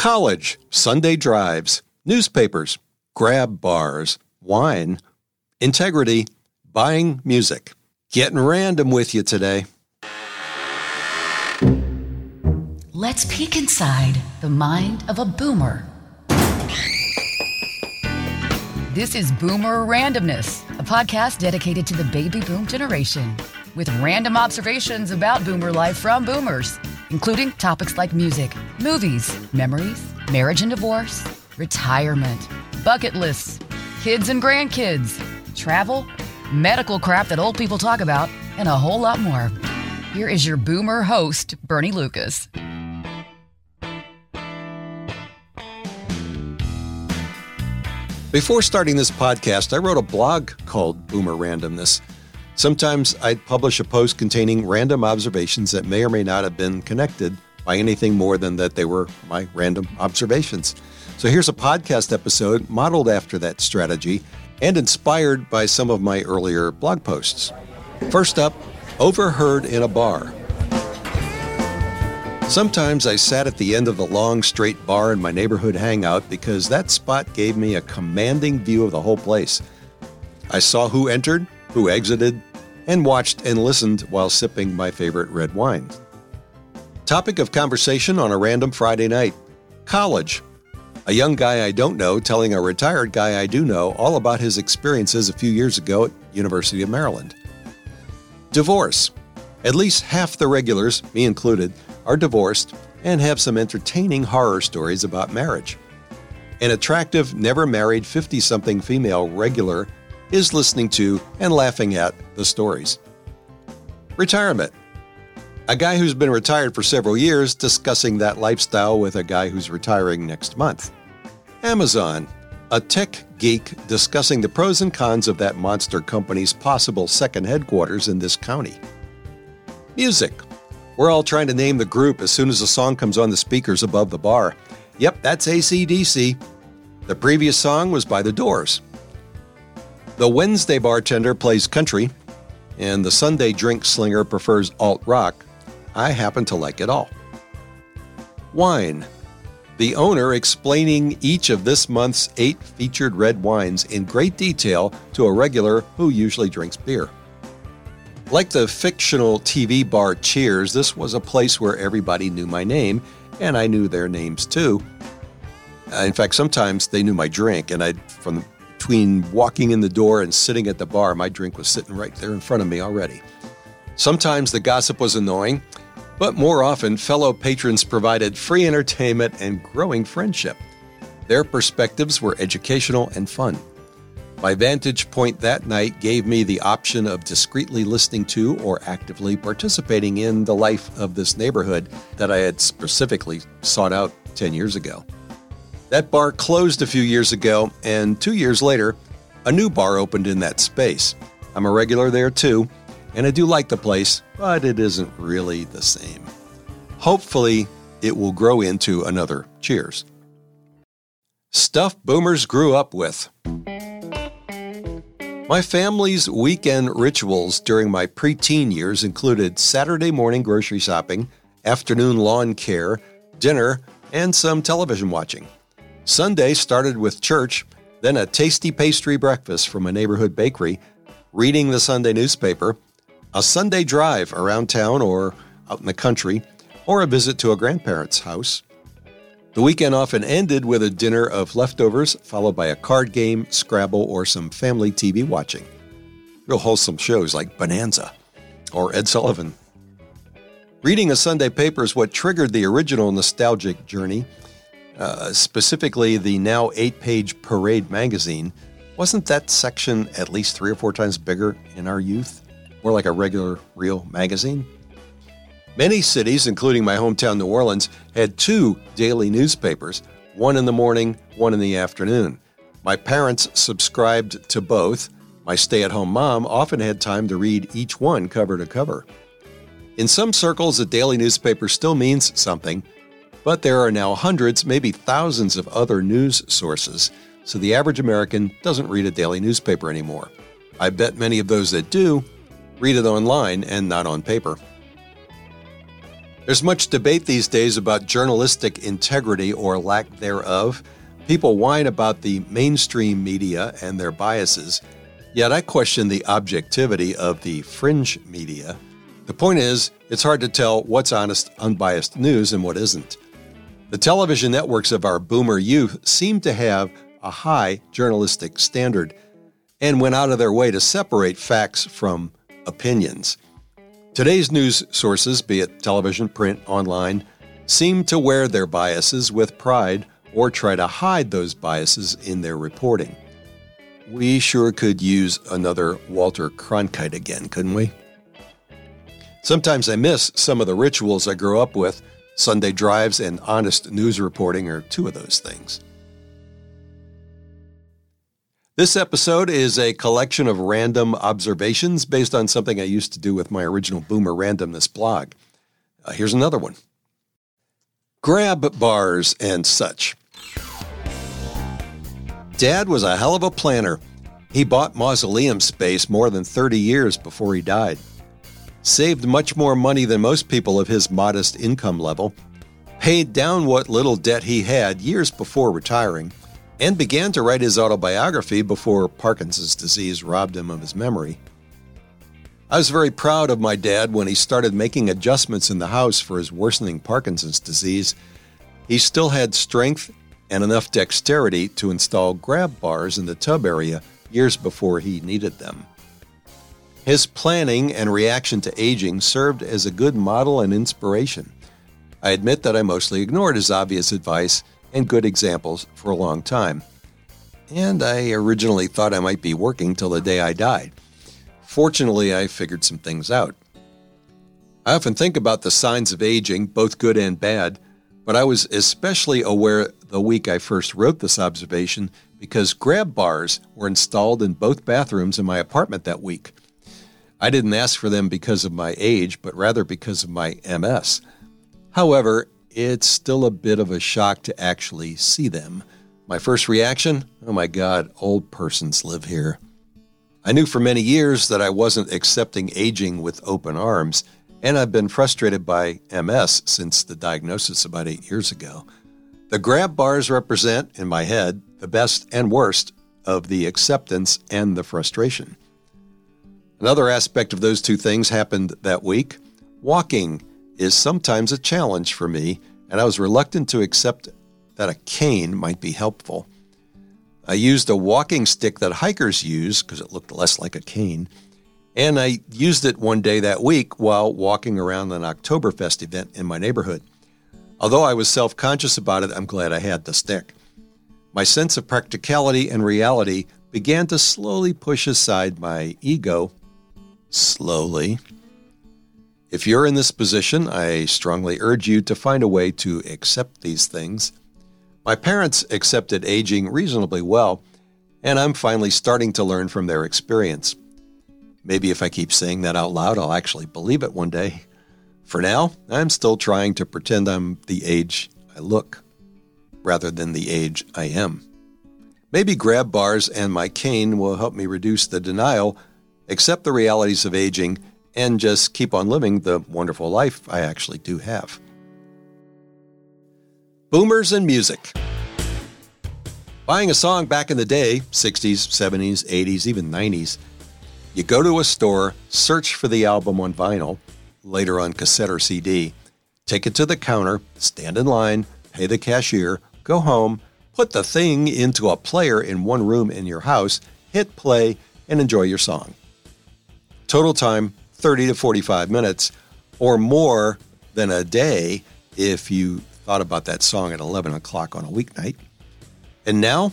college, Sunday drives, newspapers, grab bars, wine, integrity, buying music. Getting random with you today. Let's peek inside the mind of a boomer. This is Boomer Randomness, a podcast dedicated to the baby boom generation, with random observations about boomer life from boomers, including topics like music, movies, memories, marriage and divorce, retirement, bucket lists, kids and grandkids, travel, medical crap that old people talk about, and a whole lot more. Here is your boomer host, Bernie Lucas. Before starting this podcast, I wrote a blog called Boomer Randomness. Sometimes I'd publish a post containing random observations that may or may not have been connected by anything more than that they were my random observations. So here's a podcast episode modeled after that strategy and inspired by some of my earlier blog posts. First up, overheard in a bar. Sometimes I sat at the end of the long, straight bar in my neighborhood hangout because that spot gave me a commanding view of the whole place. I saw who entered, who exited, and watched and listened while sipping my favorite red wine. Topic of conversation on a random Friday night college. A young guy I don't know telling a retired guy I do know all about his experiences a few years ago at University of Maryland. Divorce. At least half the regulars, me included, are divorced and have some entertaining horror stories about marriage. An attractive, never married 50 something female regular is listening to and laughing at the stories. Retirement. A guy who's been retired for several years discussing that lifestyle with a guy who's retiring next month. Amazon. A tech geek discussing the pros and cons of that monster company's possible second headquarters in this county. Music. We're all trying to name the group as soon as a song comes on the speakers above the bar. Yep, that's ACDC. The previous song was by The Doors. The Wednesday bartender plays country, and the Sunday drink slinger prefers alt rock. I happen to like it all. Wine. The owner explaining each of this month's eight featured red wines in great detail to a regular who usually drinks beer. Like the fictional TV bar Cheers, this was a place where everybody knew my name, and I knew their names too. Uh, in fact, sometimes they knew my drink, and I, from between walking in the door and sitting at the bar, my drink was sitting right there in front of me already. Sometimes the gossip was annoying, but more often, fellow patrons provided free entertainment and growing friendship. Their perspectives were educational and fun. My vantage point that night gave me the option of discreetly listening to or actively participating in the life of this neighborhood that I had specifically sought out 10 years ago. That bar closed a few years ago, and two years later, a new bar opened in that space. I'm a regular there too, and I do like the place, but it isn't really the same. Hopefully, it will grow into another cheers. Stuff boomers grew up with. My family's weekend rituals during my preteen years included Saturday morning grocery shopping, afternoon lawn care, dinner, and some television watching. Sunday started with church, then a tasty pastry breakfast from a neighborhood bakery, reading the Sunday newspaper, a Sunday drive around town or out in the country, or a visit to a grandparent's house. The weekend often ended with a dinner of leftovers, followed by a card game, Scrabble, or some family TV watching. Real wholesome shows like Bonanza or Ed Sullivan. Reading a Sunday paper is what triggered the original nostalgic journey, uh, specifically the now eight page Parade magazine. Wasn't that section at least three or four times bigger in our youth? More like a regular, real magazine? Many cities, including my hometown New Orleans, had two daily newspapers, one in the morning, one in the afternoon. My parents subscribed to both. My stay at home mom often had time to read each one cover to cover. In some circles, a daily newspaper still means something, but there are now hundreds, maybe thousands of other news sources, so the average American doesn't read a daily newspaper anymore. I bet many of those that do read it online and not on paper. There's much debate these days about journalistic integrity or lack thereof. People whine about the mainstream media and their biases, yet I question the objectivity of the fringe media. The point is, it's hard to tell what's honest, unbiased news and what isn't. The television networks of our boomer youth seem to have a high journalistic standard and went out of their way to separate facts from opinions. Today's news sources, be it television, print, online, seem to wear their biases with pride or try to hide those biases in their reporting. We sure could use another Walter Cronkite again, couldn't we? Sometimes I miss some of the rituals I grew up with. Sunday drives and honest news reporting are two of those things. This episode is a collection of random observations based on something I used to do with my original Boomer Randomness blog. Uh, here's another one grab bars and such. Dad was a hell of a planner. He bought mausoleum space more than 30 years before he died. Saved much more money than most people of his modest income level. Paid down what little debt he had years before retiring and began to write his autobiography before Parkinson's disease robbed him of his memory. I was very proud of my dad when he started making adjustments in the house for his worsening Parkinson's disease. He still had strength and enough dexterity to install grab bars in the tub area years before he needed them. His planning and reaction to aging served as a good model and inspiration. I admit that I mostly ignored his obvious advice and good examples for a long time. And I originally thought I might be working till the day I died. Fortunately, I figured some things out. I often think about the signs of aging, both good and bad, but I was especially aware the week I first wrote this observation because grab bars were installed in both bathrooms in my apartment that week. I didn't ask for them because of my age, but rather because of my MS. However, it's still a bit of a shock to actually see them. My first reaction oh my God, old persons live here. I knew for many years that I wasn't accepting aging with open arms, and I've been frustrated by MS since the diagnosis about eight years ago. The grab bars represent, in my head, the best and worst of the acceptance and the frustration. Another aspect of those two things happened that week. Walking is sometimes a challenge for me, and I was reluctant to accept that a cane might be helpful. I used a walking stick that hikers use because it looked less like a cane, and I used it one day that week while walking around an Oktoberfest event in my neighborhood. Although I was self conscious about it, I'm glad I had the stick. My sense of practicality and reality began to slowly push aside my ego. Slowly. If you're in this position, I strongly urge you to find a way to accept these things. My parents accepted aging reasonably well, and I'm finally starting to learn from their experience. Maybe if I keep saying that out loud, I'll actually believe it one day. For now, I'm still trying to pretend I'm the age I look, rather than the age I am. Maybe grab bars and my cane will help me reduce the denial, accept the realities of aging, and just keep on living the wonderful life I actually do have. Boomers and music. Buying a song back in the day, 60s, 70s, 80s, even 90s, you go to a store, search for the album on vinyl, later on cassette or CD, take it to the counter, stand in line, pay the cashier, go home, put the thing into a player in one room in your house, hit play, and enjoy your song. Total time 30 to 45 minutes or more than a day if you thought about that song at 11 o'clock on a weeknight. And now,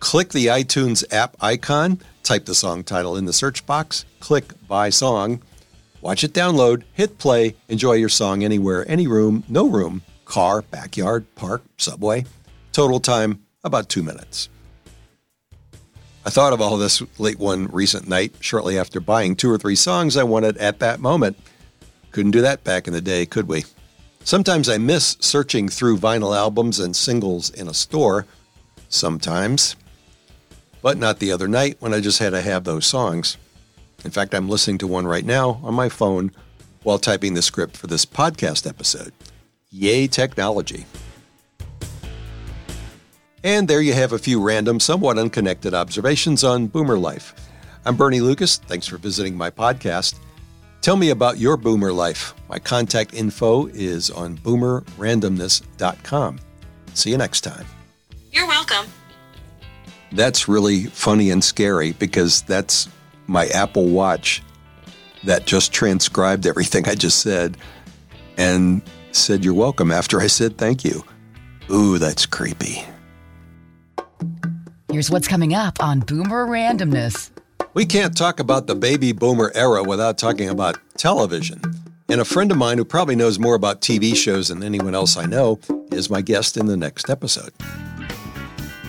click the iTunes app icon, type the song title in the search box, click Buy Song, watch it download, hit play, enjoy your song anywhere, any room, no room, car, backyard, park, subway. Total time about two minutes. I thought of all this late one recent night, shortly after buying two or three songs I wanted at that moment. Couldn't do that back in the day, could we? Sometimes I miss searching through vinyl albums and singles in a store. Sometimes. But not the other night when I just had to have those songs. In fact, I'm listening to one right now on my phone while typing the script for this podcast episode. Yay, technology. And there you have a few random, somewhat unconnected observations on boomer life. I'm Bernie Lucas. Thanks for visiting my podcast. Tell me about your boomer life. My contact info is on boomerrandomness.com. See you next time. You're welcome. That's really funny and scary because that's my Apple Watch that just transcribed everything I just said and said you're welcome after I said thank you. Ooh, that's creepy. Here's what's coming up on Boomer Randomness. We can't talk about the baby boomer era without talking about television. And a friend of mine who probably knows more about TV shows than anyone else I know is my guest in the next episode.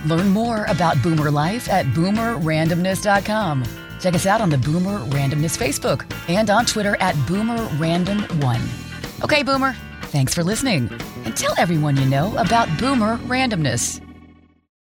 Learn more about Boomer Life at boomerrandomness.com. Check us out on the Boomer Randomness Facebook and on Twitter at BoomerRandom1. Okay, Boomer, thanks for listening. And tell everyone you know about Boomer Randomness.